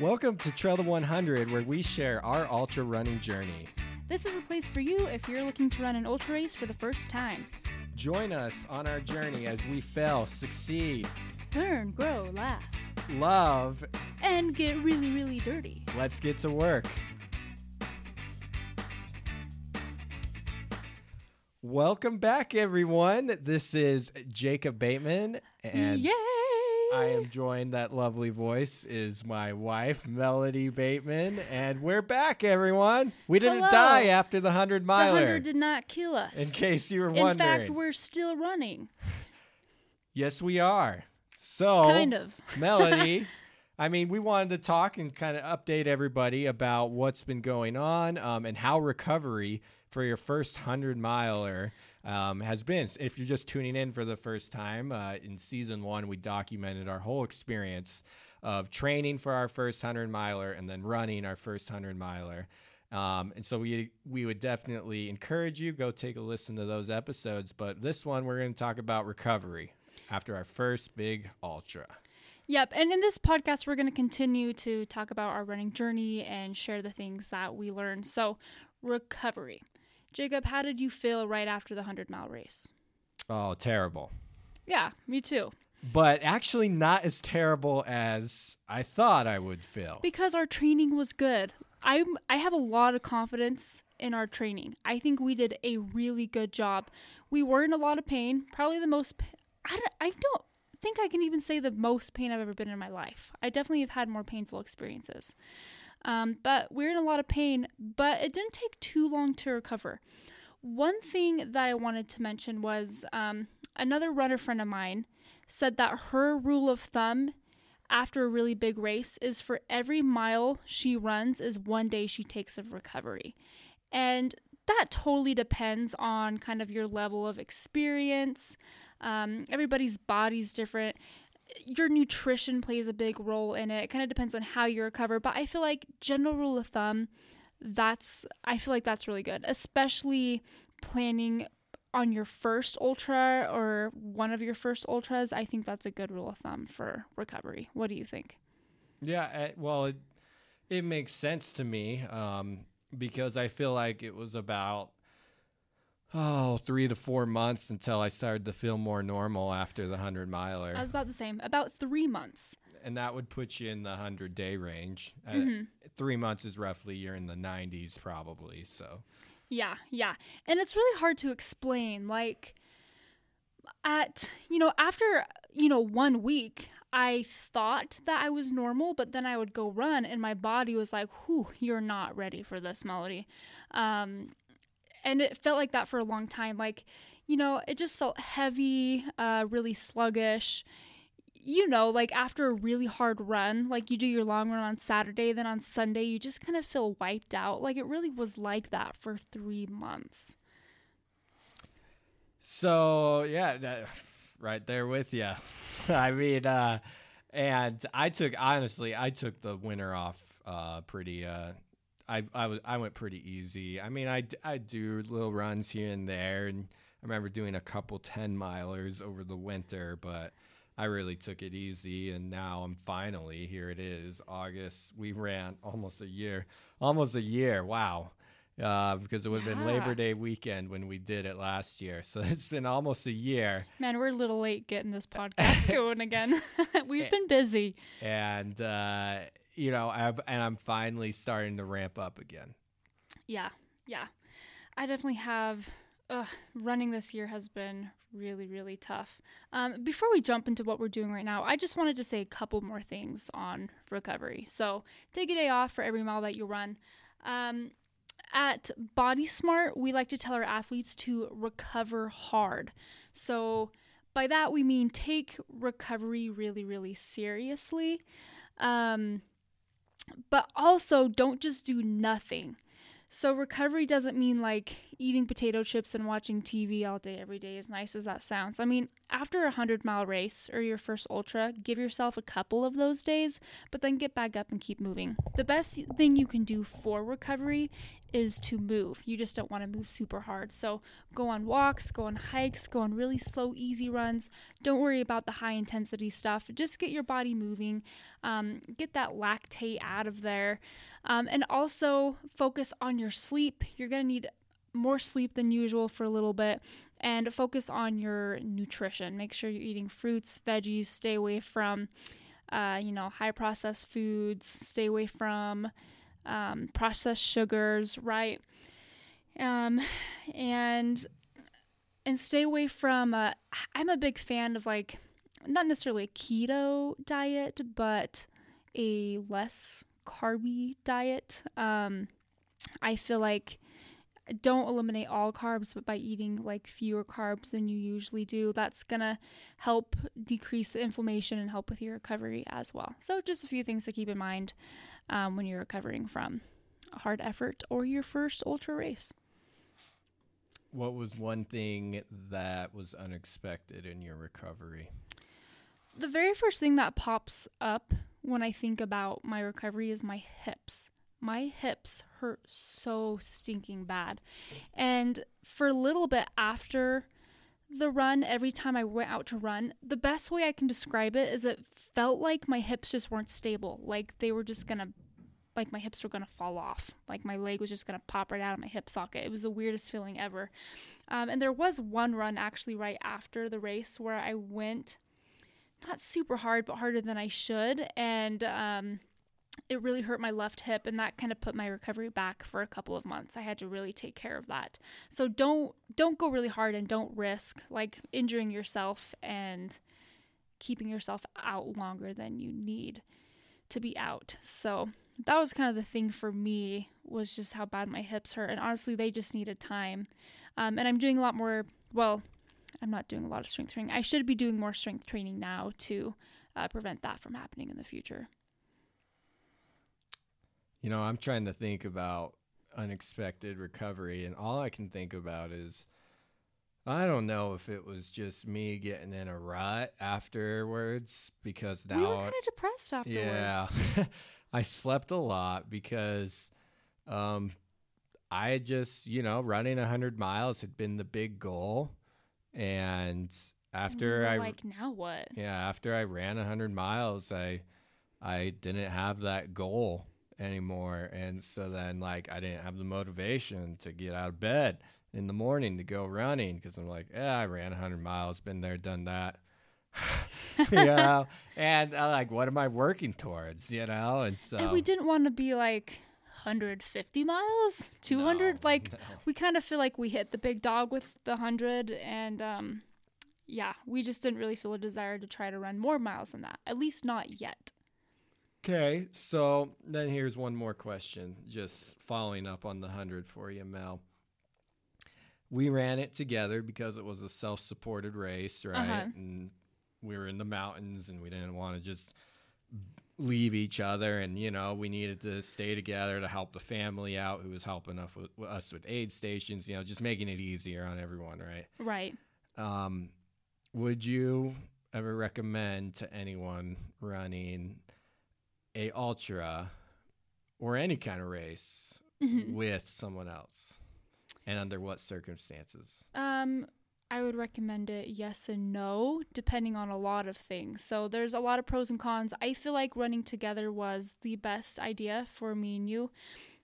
Welcome to Trail to 100, where we share our ultra running journey. This is a place for you if you're looking to run an ultra race for the first time. Join us on our journey as we fail, succeed, Learn, grow, laugh, love. and get really, really dirty. Let's get to work. Welcome back, everyone. This is Jacob Bateman, and Yay! I am joined. That lovely voice is my wife, Melody Bateman, and we're back, everyone. We didn't Hello. die after the hundred The hundred did not kill us. in case you were In wondering, In fact, we're still running. yes, we are. So, Kind of. Melody, I mean, we wanted to talk and kind of update everybody about what's been going on um, and how recovery for your first 100 miler um, has been. If you're just tuning in for the first time, uh, in season one, we documented our whole experience of training for our first 100 miler and then running our first 100 miler. Um, and so we we would definitely encourage you go take a listen to those episodes. But this one we're going to talk about recovery after our first big ultra. Yep. And in this podcast, we're going to continue to talk about our running journey and share the things that we learned. So, recovery. Jacob, how did you feel right after the 100 mile race? Oh, terrible. Yeah, me too. But actually, not as terrible as I thought I would feel. Because our training was good. I'm I have a lot of confidence in our training. I think we did a really good job. We were in a lot of pain, probably the most I don't, I don't think I can even say the most pain I've ever been in my life. I definitely have had more painful experiences. Um, but we're in a lot of pain, but it didn't take too long to recover. One thing that I wanted to mention was um, another runner friend of mine said that her rule of thumb after a really big race is for every mile she runs is one day she takes of recovery. And that totally depends on kind of your level of experience. Um, everybody's body's different. Your nutrition plays a big role in it. It kind of depends on how you recover. But I feel like general rule of thumb, that's I feel like that's really good, especially planning on your first ultra or one of your first ultras. I think that's a good rule of thumb for recovery. What do you think? Yeah, uh, well, it, it makes sense to me um, because I feel like it was about oh three to four months until I started to feel more normal after the hundred miler, I was about the same, about three months. and that would put you in the hundred day range. Uh, Mhm. three months is roughly you're in the nineties probably. So Yeah, yeah. And it's really hard to explain. Like, at, you know, after, you know, one week, I thought that I was normal, but then I would go run and my body was like, whew, you're not ready for this melody. Um, and it felt like that for a long time. Like, you know, it just felt heavy, uh, really sluggish. You know, like after a really hard run, like you do your long run on Saturday, then on Sunday, you just kind of feel wiped out. Like it really was like that for three months. So yeah, that, right there with you. I mean, uh, and I took honestly, I took the winter off uh, pretty. Uh, I I was I went pretty easy. I mean, I, I do little runs here and there, and I remember doing a couple ten milers over the winter, but. I really took it easy, and now I'm finally here. It is August. We ran almost a year, almost a year. Wow, uh, because it would have been Labor Day weekend when we did it last year. So it's been almost a year, Man, we're a little late getting this podcast going again. We've been busy. and uh, you know, I've, and I'm finally starting to ramp up again. Yeah, yeah. I definitely have. Ugh, running this year has been really, really tough. Um, before we jump into what we're doing right now, I just wanted to say a couple more things on recovery. So, take a day off for every mile that you run. Um, at Body Smart, we like to tell our athletes to recover hard. So, by that, we mean take recovery really, really seriously. Um, but also, don't just do nothing. So recovery doesn't mean like eating potato chips and watching TV all day every day as nice as that sounds. I mean, after a 100 mile race or your first ultra, give yourself a couple of those days, but then get back up and keep moving. The best thing you can do for recovery is to move. You just don't want to move super hard. So go on walks, go on hikes, go on really slow, easy runs. Don't worry about the high intensity stuff. Just get your body moving, um, get that lactate out of there, um, and also focus on your sleep. You're going to need more sleep than usual for a little bit and focus on your nutrition. Make sure you're eating fruits, veggies, stay away from. Uh, you know, high processed foods, stay away from um, processed sugars, right? Um, and and stay away from. Uh, I'm a big fan of like not necessarily a keto diet, but a less carby diet. Um, I feel like don't eliminate all carbs, but by eating like fewer carbs than you usually do, that's gonna help decrease the inflammation and help with your recovery as well. So, just a few things to keep in mind um, when you're recovering from a hard effort or your first ultra race. What was one thing that was unexpected in your recovery? The very first thing that pops up when I think about my recovery is my hips. My hips hurt so stinking bad. And for a little bit after the run, every time I went out to run, the best way I can describe it is it felt like my hips just weren't stable. Like they were just gonna like my hips were gonna fall off. Like my leg was just gonna pop right out of my hip socket. It was the weirdest feeling ever. Um, and there was one run actually right after the race where I went not super hard, but harder than I should, and um, it really hurt my left hip, and that kind of put my recovery back for a couple of months. I had to really take care of that. So don't don't go really hard and don't risk like injuring yourself and keeping yourself out longer than you need to be out. So that was kind of the thing for me was just how bad my hips hurt and honestly they just needed time um, and i'm doing a lot more well i'm not doing a lot of strength training i should be doing more strength training now to uh, prevent that from happening in the future you know i'm trying to think about unexpected recovery and all i can think about is I don't know if it was just me getting in a rut afterwards because now we were kind of depressed afterwards. Yeah, I slept a lot because um, I just, you know, running 100 miles had been the big goal. And after I like now what? Yeah, after I ran 100 miles, I I didn't have that goal anymore. And so then like I didn't have the motivation to get out of bed in the morning to go running because I'm like, yeah, I ran 100 miles, been there, done that. you know, and uh, like, what am I working towards? You know, and so and we didn't want to be like 150 miles, 200. No, like no. we kind of feel like we hit the big dog with the hundred, and um, yeah, we just didn't really feel a desire to try to run more miles than that. At least not yet. Okay, so then here's one more question, just following up on the hundred for you, Mel. We ran it together because it was a self-supported race, right? Uh-huh. And we were in the mountains, and we didn't want to just leave each other, and you know, we needed to stay together to help the family out, who was helping us with, with us with aid stations. You know, just making it easier on everyone, right? Right. Um, would you ever recommend to anyone running a ultra or any kind of race Mhm. with someone else, and under what circumstances? Um, I would recommend it yes and no, depending on a lot of things. So there's a lot of pros and cons. I feel like running together was the best idea for me and you,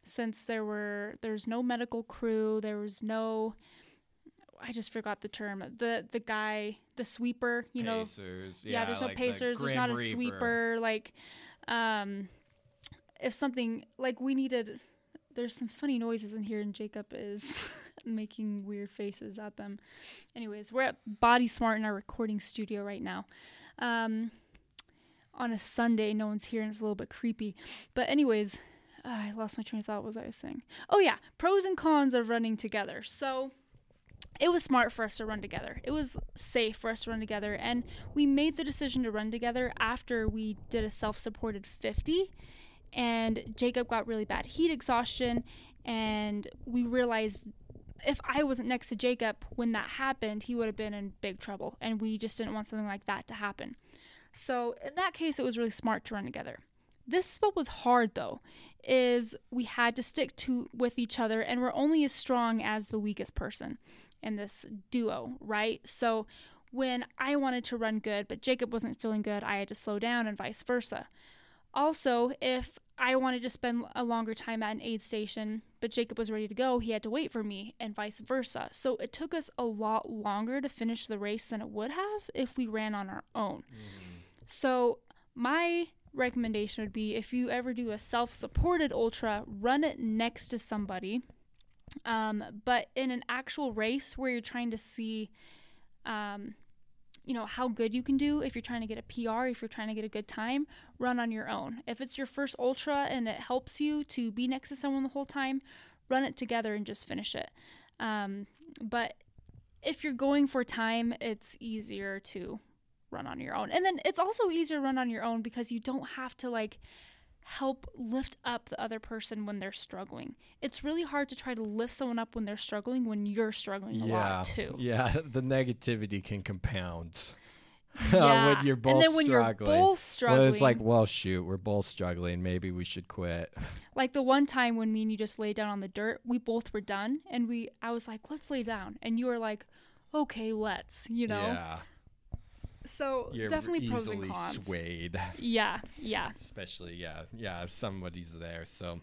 since there were there's no medical crew, there was no I just forgot the term. The the guy, the sweeper, you know, Pacers, yeah, there's no like the pacers there's not a Reaper. sweeper like um if something like we needed there's some funny noises in here and jacob is making weird faces at them. Anyways we're at body smart in our recording studio right now. Um on a sunday no one's here and it's a little bit creepy. But anyways uh, i lost my train of thought what was i saying. Oh yeah pros and cons of running together. So it was smart for us to run together. It was safe for us to run together. And we made the decision to run together after we did a self supported 50. And Jacob got really bad heat exhaustion. And we realized if I wasn't next to Jacob when that happened, he would have been in big trouble. And we just didn't want something like that to happen. So in that case, it was really smart to run together. this is what was hard though is we had to stick to with each other and we're only as strong as the weakest person in this duo, right? So when I wanted to run good but Jacob wasn't feeling good, I had to slow down and vice versa. Also, if I wanted to spend a longer time at an aid station, but Jacob was ready to go, he had to wait for me, and vice versa. So it took us a lot longer to finish the race than it would have if we ran on our own. Mm. So, my recommendation would be if you ever do a self supported ultra, run it next to somebody. Um, but in an actual race where you're trying to see, um, you know, how good you can do, if you're trying to get a PR, if you're trying to get a good time, run on your own. If it's your first ultra and it helps you to be next to someone the whole time, run it together and just finish it. Um, but if you're going for time, it's easier to run on your own. And then it's also easier to run on your own because you don't have to like help lift up the other person when they're struggling. It's really hard to try to lift someone up when they're struggling when you're struggling a yeah, lot too. Yeah, the negativity can compound. Yeah. when you're both and then when struggling. you're both struggling, Well, it's like, well, shoot, we're both struggling. Maybe we should quit. like the one time when me and you just laid down on the dirt, we both were done, and we, I was like, let's lay down, and you were like, okay, let's, you know. Yeah. So You're definitely pros and cons. swayed. Yeah, yeah, Especially, yeah, yeah, if somebody's there. So,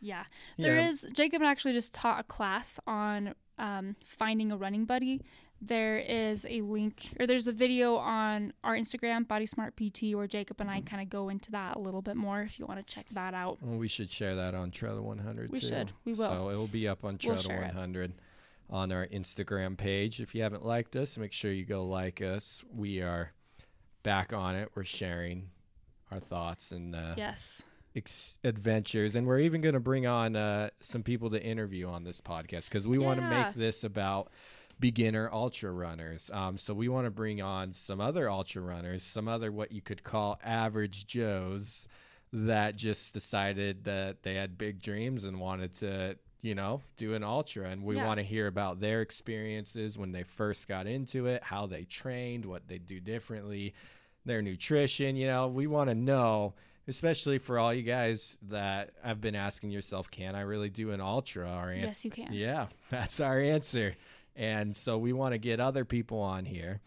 yeah. There Yeah. is Jacob actually just taught a class on um, finding a running buddy. There is a link or there's a video on our Instagram, Body Smart PT, where Jacob and I kind of go into that a little bit more. If you want to check that out, well, we should share that on Trail 100 We too. should. We will. So, it will be up on Trail We'll to share it. 100 on our Instagram page. If you haven't liked us, make sure you go like us. We are back on it. We're sharing our thoughts and uh, yes, ex- adventures, and we're even going to bring on uh, some people to interview on this podcast because we want to make this about beginner ultra runners. Um, so we want to bring on some other ultra runners, some other what you could call average Joes that just decided that they had big dreams and wanted to. You know, do an ultra, and we Yeah. want to hear about their experiences when they first got into it, how they trained, what they do differently, their nutrition. You know, we want to know especially for all you guys that have been asking yourself, can I really do an ultra? Our an- yes, you can. yeah, that's our answer. And so we want to get other people on here.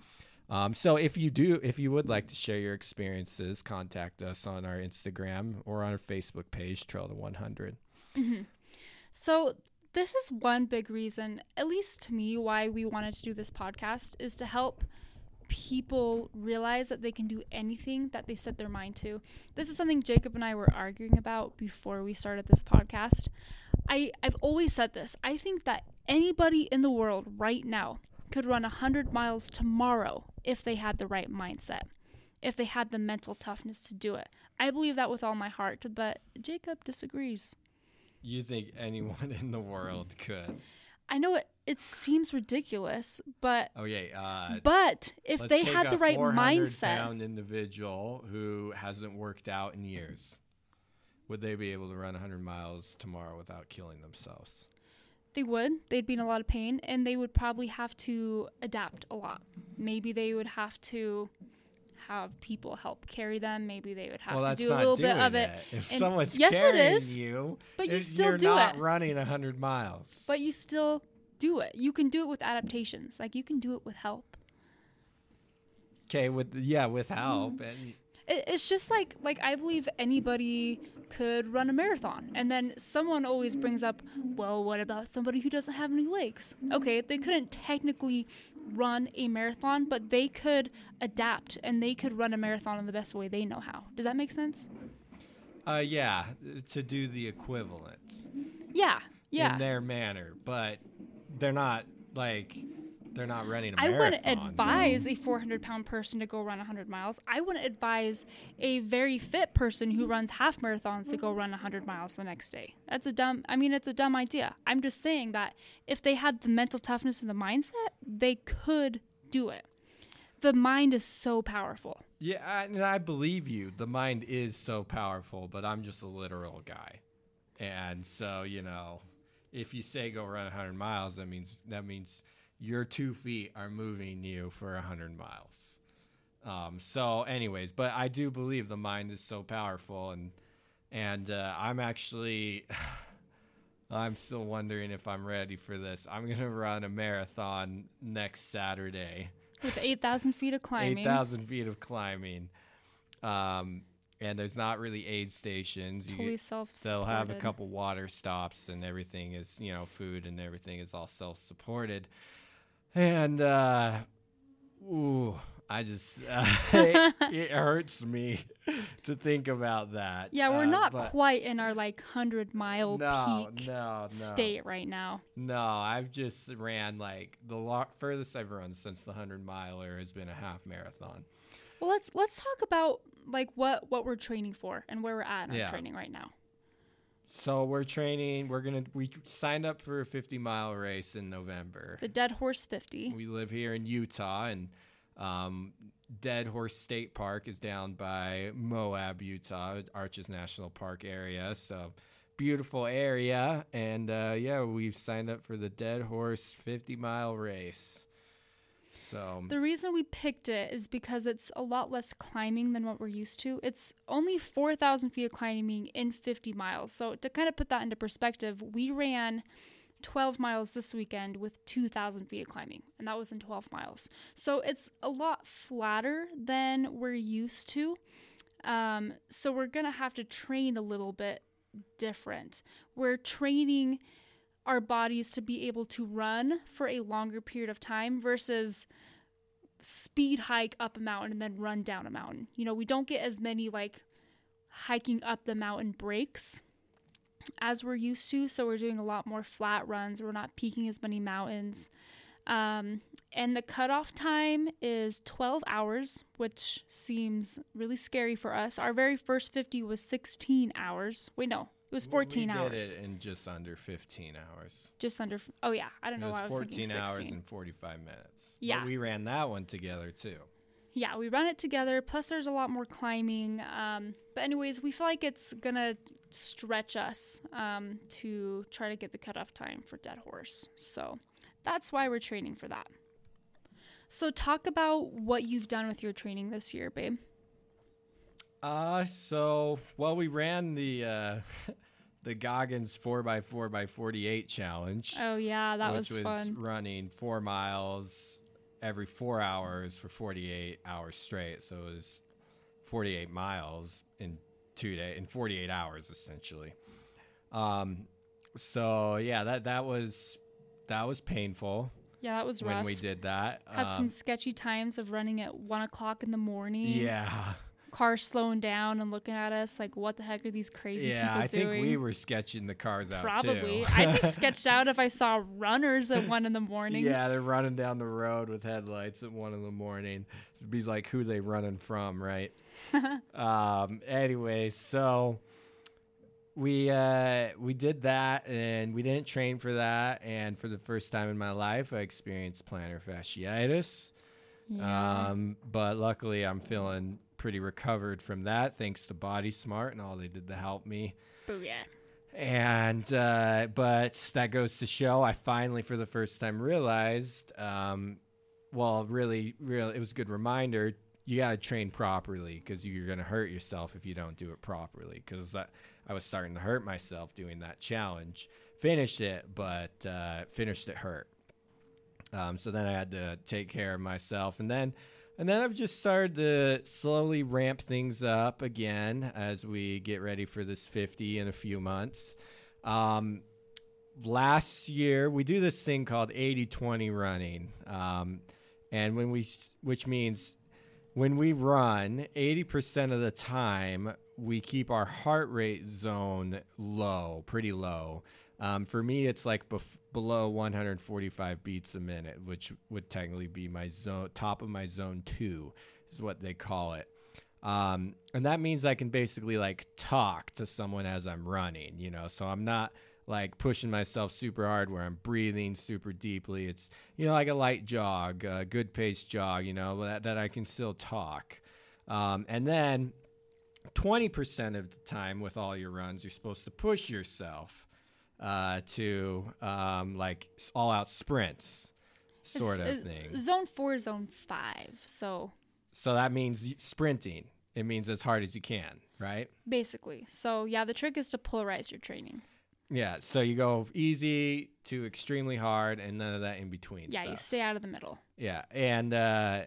Um, so if you do, if you would like to share your experiences, contact us on our Instagram or on our Facebook page, Trail to 100. So, this is one big reason, at least to me, why we wanted to do this podcast is to help people realize that they can do anything that they set their mind to. This is something Jacob and I were arguing about before we started this podcast. I, I've always said this. I think that anybody in the world right now could run 100 miles tomorrow if they had the right mindset, if they had the mental toughness to do it. I believe that with all my heart, but Jacob disagrees. You think anyone in the world could? I know it it seems ridiculous, but Okay, uh, but if they had the right mindset, pound individual who hasn't worked out in years, would they be able to run 100 miles tomorrow without killing themselves? they would. They'd be in a lot of pain and they would probably have to adapt a lot. Maybe they would have to have people help carry them. Maybe they would have well, to do a little bit of it. it. If And someone's yes, it carrying is, you, but you it- still you're do not it. running 100 miles. But you still do it. You can do it with adaptations. Like you can do it with help. okay, with yeah, with help, Mm. and It, it's just like like I believe anybody could run a marathon, and then someone always brings up, well, what about somebody who doesn't have any legs? Okay, they couldn't technically run a marathon, but they could adapt and they could run a marathon in the best way they know how. Does that make sense? uh, yeah, to do the equivalent Yeah, yeah. in their manner, but they're not like they're not running a I marathon. I wouldn't advise a 400 pound person to go run 100 miles. I wouldn't advise a very fit person who runs half marathons to go mm-hmm. run 100 miles the next day. That's a dumb, I mean, it's a dumb idea. I'm just saying that if they had the mental toughness and the mindset, they could do it. The mind is so powerful. Yeah, I, and I believe you. The mind is so powerful, but I'm just a literal guy, and so you know, if you say go run 100 miles, that means that means your two feet are moving you for 100 miles. Um, so, anyways, but I do believe the mind is so powerful, and and uh, I'm actually. I'm still wondering if I'm ready for this. I'm gonna run a marathon next Saturday. With 8,000 feet of climbing. Eight thousand feet of climbing, um, and there's not really aid stations. You Totally self they'll have a couple water stops, and everything is you know food and everything is all self-supported. And uh, ooh, I just it, it hurts me to think about that. Yeah, we're Uh, not quite in our like 100 mile no, peak no, no. state right now. No, I've just ran like the lo- furthest I've run since the hundred miler has been a half marathon. Well, let's let's talk about like what what we're training for and where we're at in Yeah. our training right now. So we're training. We're gonna we signed up for a fifty mile race in November. The Dead Horse 50. We live here in Utah, and um, Dead Horse State Park is down by Moab, Utah, Arches National Park area. So beautiful area, and uh, yeah, we've signed up for the Dead Horse fifty mile race. So The reason we picked it is because it's a lot less climbing than what we're used to. It's only 4,000 feet of climbing in 50 miles. So, to kind of put that into perspective, we ran 12 miles this weekend with 2,000 feet of climbing, and that was in 12 miles. So, it's a lot flatter than we're used to. Um, so, we're to have to train a little bit different. We're training our bodies to be able to run for a longer period of time versus speed hike up a mountain and then run down a mountain. You know, we don't get as many like hiking up the mountain breaks as we're used to, so we're doing a lot more flat runs. We're not peaking as many mountains. Um, and the cutoff time is 12 hours, which seems really scary for us. Our very first 50 was 16 hours. Wait, no, it was 14 we hours. did it in just under fifteen hours. Just under. Oh yeah, I don't It know why I was thinking 14 hours 16. and 45 minutes. But Yeah. we ran that one together too. Yeah, we run it together. Plus, there's a lot more climbing. Um, but anyways, we feel like it's gonna stretch us um, to try to get the cutoff time for Dead Horse. So that's why we're training for that. So talk about what you've done with your training this year, babe. Uh, so well, we ran the uh, the Goggins four x four x forty eight challenge, Oh yeah, that which was, was fun. running four miles every four hours for forty eight hours straight. So it was forty eight miles in two day in forty eight hours essentially. Um, so yeah, that that was that was painful Yeah, that was when we did that. Had Um, some sketchy times of running at one o'clock in the morning. yeah. Cars slowing down and looking at us like, what the heck are these crazy Yeah, people I think doing? we were sketching the cars out Probably. I'd be sketched out if I saw runners at one in the morning. Yeah, they're running down the road with headlights at one in the morning. It'd be like who they running from, right? um. Anyway, so we uh we did that, and we didn't train for that. And for the first time in my life, I experienced plantar fasciitis. Yeah. Um, but luckily, I'm feeling pretty recovered from that, thanks to Body Smart and all they did to help me. Booyah. And uh, but that goes to show I finally, for the first time, realized. Um, well, really, really, it was a good reminder. You got to train properly because you're going to hurt yourself if you don't do it properly. Because I, I was starting to hurt myself doing that challenge. Finished it, but uh, finished it hurt. Um, so then I had to take care of myself, and then and then I've just started to slowly ramp things up again as we get ready for this 50 in a few months. Um, last year, we do this thing called 80 20 running. Um, and when we, which means when we run, 80% of the time, we keep our heart rate zone low, pretty low. Um, for me, it's like bef- below 145 beats a minute, which would technically be my zone, top of my zone two, is what they call it. Um, and that means I can basically like talk to someone as I'm running, you know, so I'm not like pushing myself super hard where I'm breathing super deeply. It's, you know, like a light jog, a good pace jog, you know, that, that I can still talk. Um, and then 20% of the time with all your runs, you're supposed to push yourself uh, to um, like all out sprints sort It's- of uh, thing. Zone four, zone five. So So that means sprinting. It means as hard as you can, right? basically. So yeah, the trick is to polarize your training. Yeah. So you go easy to extremely hard, and none of that in between. Yeah, you stay out of the middle. Yeah, and uh,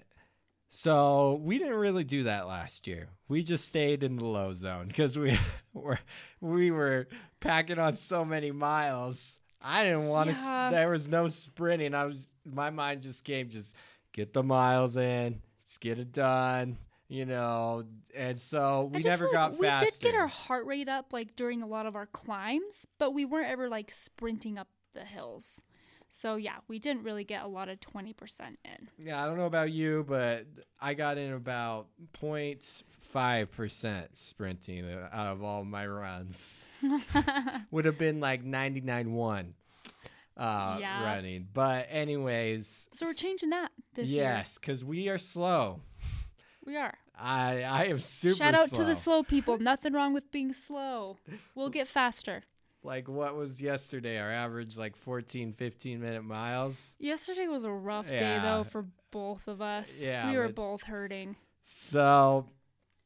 so we didn't really do that last year. We just stayed in the low zone because we were we were packing on so many miles. I didn't want to. Yeah. There was no sprinting. I was my mind just came just get the miles in, just get it done. You know, and so we never got like we faster. did get our heart rate up like during a lot of our climbs, but we weren't ever like sprinting up the hills. So yeah, we didn't really get a lot of twenty percent in. Yeah, I don't know about you, but I got in about 0.5 percent sprinting out of all my runs. Would have been like 99 one uh, Yeah. running. But anyways, So we're changing that this year. yes, because we are slow. We are. I I am super. Shout out to the slow. slow people. Nothing wrong with being slow. We'll get faster. Like what was yesterday? Our average like 14, 15 minute miles. Yesterday was a rough day though for both of us. Yeah, we were both hurting. So,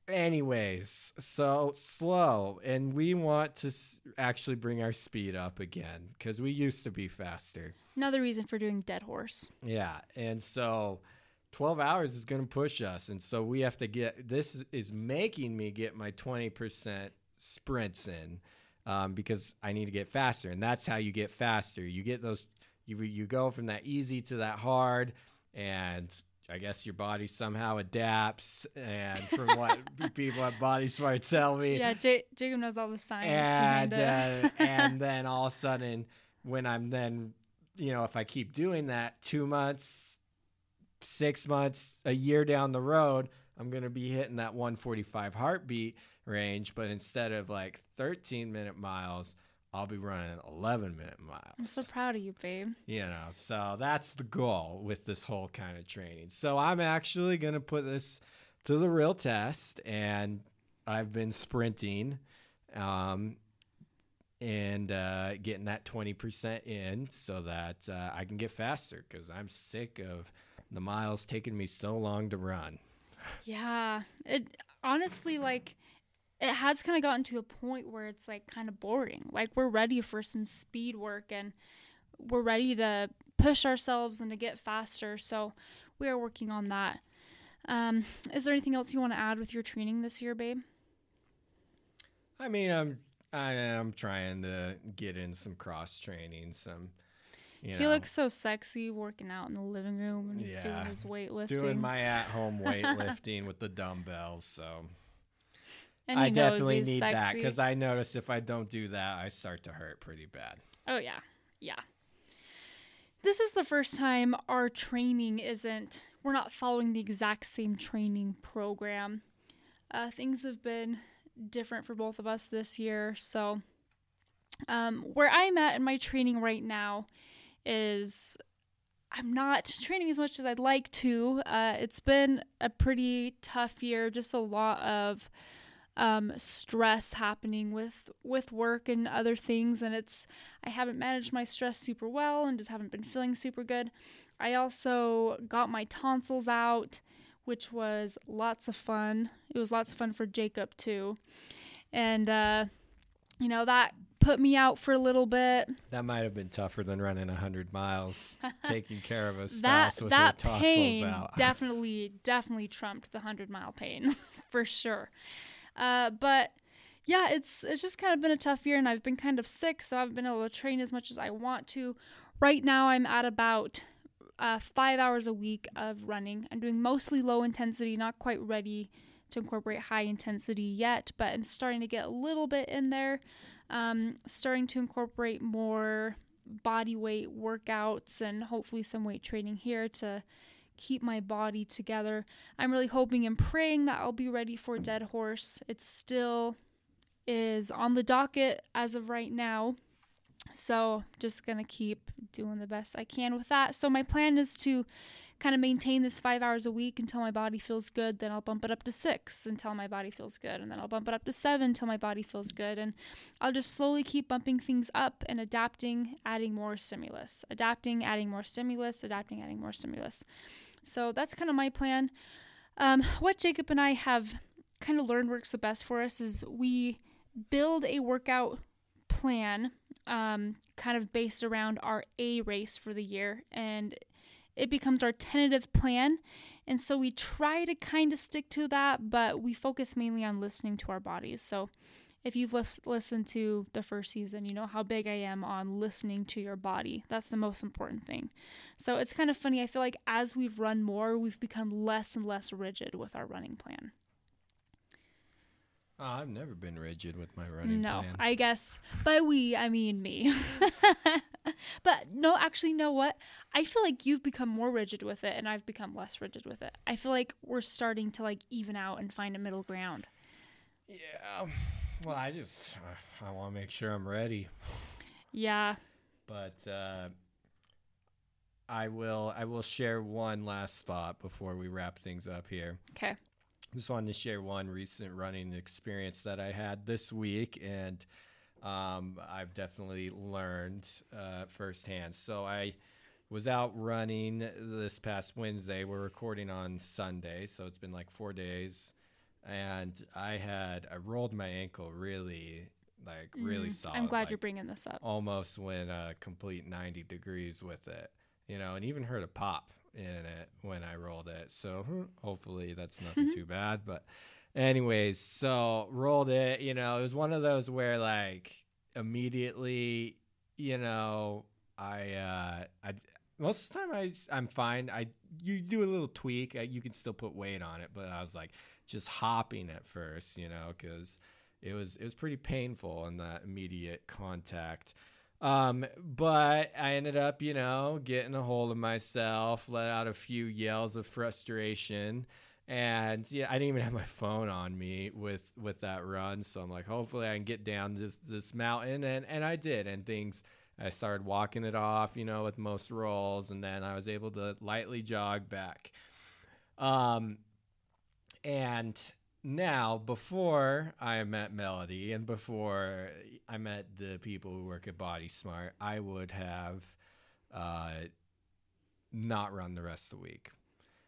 anyways, so slow, and we want to s- actually bring our speed up again because we used to be faster. Another reason for doing dead horse. Yeah, and so 12 hours is going to push us, and so we have to get this is- is making me get my 20% sprints in um, because I need to get faster, and that's how you get faster. You get those, you you go from that easy to that hard, and I guess your body somehow adapts. And from what people at Body Smart tell me, Yeah, J- Jacob knows all the science and behind it. uh, and then all of a sudden when i'm then you know if i keep doing that two months six months a year down the road i'm going to be hitting that 145 heartbeat range but instead of like 13 minute miles i'll be running 11 minute miles. I'm so proud of you, babe. you know so that's the goal with this whole kind of training. So i'm actually going to put this to the real test and i've been sprinting um, and uh, getting that 20% in so that uh, i can get faster because i'm sick of the miles taking me so long to run Yeah, it honestly like it has kind of gotten to a point where it's like kind of boring. Like we're ready for some speed work and we're ready to push ourselves and to get faster. So we are working on that. Um, is there anything else you want to add with your training this year, babe? i mean i'm i am trying to get in some cross training some you He know, looks so sexy working out in the living room when he's doing his weightlifting. doing my at-home weightlifting with the dumbbells so and I definitely he's need that because I notice if I don't do that, I start to hurt pretty bad. Oh yeah, yeah. This is the first time our training isn't. We're not following the exact same training program. Uh, things have been different for both of us this year. So, um, where I'm at in my training right now is I'm not training as much as I'd like to. Uh, it's been a pretty tough year, just a lot of um, stress happening with with work and other things, and it's I haven't managed my stress super well and just haven't been feeling super good. I also got my tonsils out, which was lots of fun. It was lots of fun for Jacob too, and uh, you know that put me out for a little bit. That might have been tougher than running 100 miles, taking care of a that spouse with that her tonsils pain out. definitely definitely trumped the hundred mile pain for sure. Uh, but yeah, it's it's just kind of been a tough year, and I've been kind of sick, so I haven't been able to train as much as I want to. Right now, I'm at about uh, five hours a week of running. I'm doing mostly low intensity, not quite ready to incorporate high intensity yet, but I'm starting to get a little bit in there. Um, starting to incorporate more body weight workouts and hopefully some weight training here to keep my body together. I'm really hoping and praying that I'll be ready for Dead Horse. It still is on the docket as of right now. So, just going to keep doing the best I can with that. So, my plan is to kind of maintain this five hours a week until my body feels good. Then I'll bump it up to six until my body feels good. And then I'll bump it up to seven until my body feels good. And I'll just slowly keep bumping things up and adapting, adding more stimulus, adapting, adding more stimulus, adapting, adding more stimulus. So that's kind of my plan. Um, what Jacob and I have kind of learned works the best for us is we build a workout plan um, kind of based around our A race for the year, and it becomes our tentative plan. And so we try to kind of stick to that, but we focus mainly on listening to our bodies. So if you've listened to the first season, you know how big I am on listening to your body. That's the most important thing. So it's kind of funny. I feel like as we've run more, we've become less and less rigid with our running plan. Oh, I've never been rigid with my running no, plan. I guess by we, I mean me. but no, actually, know what? I feel like you've become more rigid with it and I've become less rigid with it. I feel like we're starting to like even out and find a middle ground. Yeah. Well, I just uh, I want to make sure I'm ready. Yeah. But uh I will I will share one last thought before we wrap things up here. Okay. Just wanted to share one recent running experience that I had this week, and um, I've definitely learned uh, firsthand. So I was out running this past Wednesday. We're recording on Sunday, so it's been like four days, and I had I rolled my ankle really like really Mm, solid. I'm glad like, you're bringing this up. almost went a complete 90 degrees with it, you know, and even heard a pop in it when I rolled it. So hmm, hopefully that's nothing too bad. But, anyways, so rolled it, you know, it was one of those where like immediately, you know, I, uh, I, most of the time I, I'm fine. I, you do a little tweak, uh, you can still put weight on it, but I was like just hopping at first, you know, because it was it was pretty painful in that immediate contact. Um, but I ended up, you know, getting a hold of myself, let out a few yells of frustration. And yeah, I didn't even have my phone on me with with that run, so I'm like, hopefully I can get down this this mountain, and and I did, and things. I started walking it off, you know, with most rolls, and then I was able to lightly jog back. Um, and now, before I met Melody and before I met the people who work at Body Smart, I would have uh, not run the rest of the week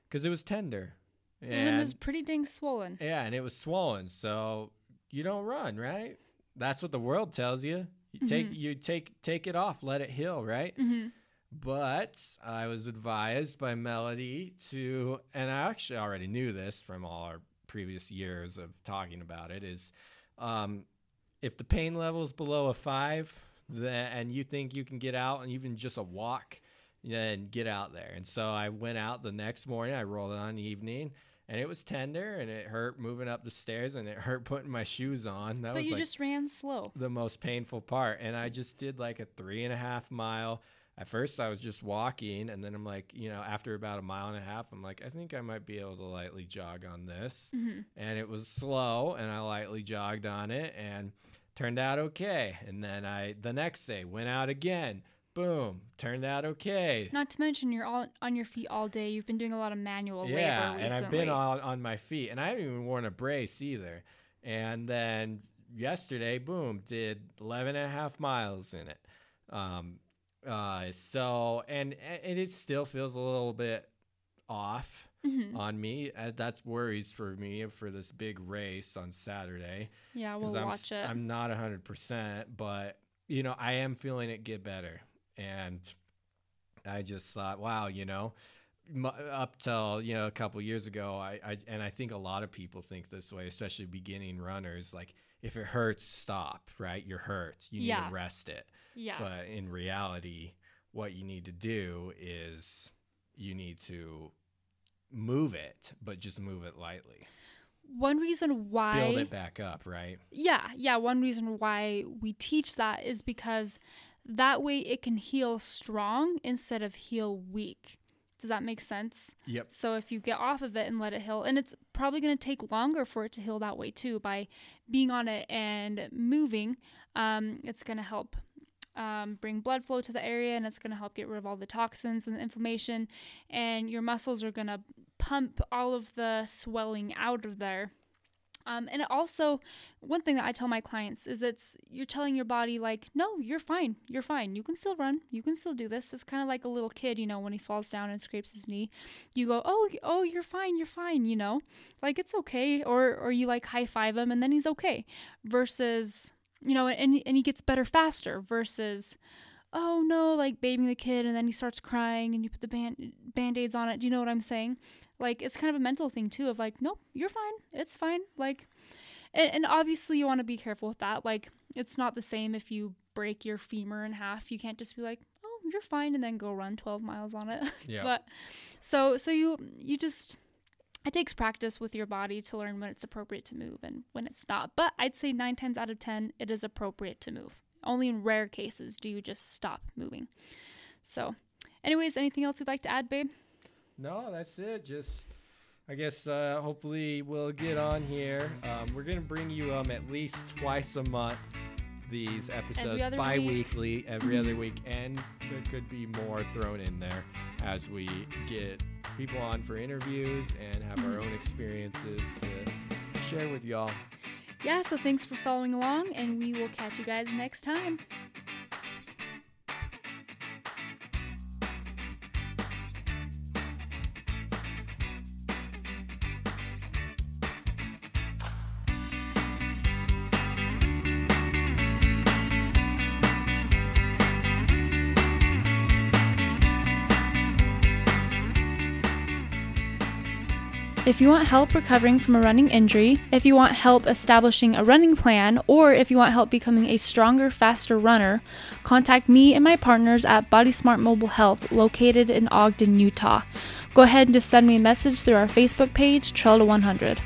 because it was tender. And, it was pretty dang swollen. yeah, and it was swollen. So you don't run, right? That's what the world tells you. You take you take take it off, let it heal, right? hmm But I was advised by Melody to, and I actually already knew this from all our previous years of talking about it, is um, if the pain level is below a five, then, and you think you can get out and even just a walk, then get out there. And so I went out the next morning. I rolled it on the evening. And it was tender, and it hurt moving up the stairs, and it hurt putting my shoes on. That But was you like just ran slow. the most painful part. And I just did like a three and a half mile. At first, I was just walking, and then I'm like, you know, after about a mile and a half, I'm like, I think I might be able to lightly jog on this. hmm And it was slow, and I lightly jogged on it, and turned out okay. And then I, the next day, went out again. Boom, turned out okay. Not to mention you're all on your feet all day. You've been doing a lot of manual yeah, labor recently. and I've been on, on my feet, and I haven't even worn a brace either. And then yesterday, boom, did 11 and a half miles in it. Um, uh, so, and, and it still feels a little bit off Mhm. on me. Uh, that's worries for me for this big race on Saturday. Yeah, we'll I'm, watch it. I'm not 100%, but, you know, I am feeling it get better. And I just thought, wow, you know, m- up till, you know, a couple years ago, I, I, and I think a lot of people think this way, especially beginning runners, like, if it hurts, stop, right? You're hurt. You need Yeah. to rest it. yeah. But in reality, what you need to do is you need to move it, but just move it lightly. One reason why Build it back up, right? Yeah, yeah. One reason why we teach that is because that way it can heal strong instead of heal weak. Does that make sense? Yep. So if you get off of it and let it heal, and it's probably going to take longer for it to heal that way too, by being on it and moving, um, it's going to help um, bring blood flow to the area and it's going to help get rid of all the toxins and the inflammation, and your muscles are going to pump all of the swelling out of there. Um, and also, one thing that I tell my clients is it's you're telling your body like, no, you're fine, you're fine. You can still run, you can still do this. It's kind of like a little kid, you know, when he falls down and scrapes his knee. You go, oh, oh, you're fine, you're fine, you know, like it's okay. Or or you like high five him and then he's okay. Versus, you know, and and he gets better faster. Versus, oh no, like babying the kid and then he starts crying and you put the band band aids on it. Do you know what I'm saying? Like it's kind of a mental thing too of like, nope, you're fine. It's fine. Like and, and obviously you want to be careful with that. Like it's not the same if you break your femur in half. You can't just be like, "Oh, you're fine," and then go run 12 miles on it. Yeah. but so so you you just it takes practice with your body to learn when it's appropriate to move and when it's not. But I'd say 9 times out of 10 it is appropriate to move. Only in rare cases do you just stop moving. So, anyways, anything else you'd like to add, babe? No, that's it. Just, I guess, uh, hopefully we'll get on here. Um, we're gonna bring you um at least twice a month these episodes bi-weekly every other week and there could be more thrown in there as we get people on for interviews and have our own experiences to share with y'all Yeah, so thanks for following along and we will catch you guys next time. If you want help recovering from a running injury, if you want help establishing a running plan, or if you want help becoming a stronger, faster runner, contact me and my partners at Body Smart Mobile Health located in Ogden, Utah. Go ahead and just send me a message through our Facebook page, Trail to 100.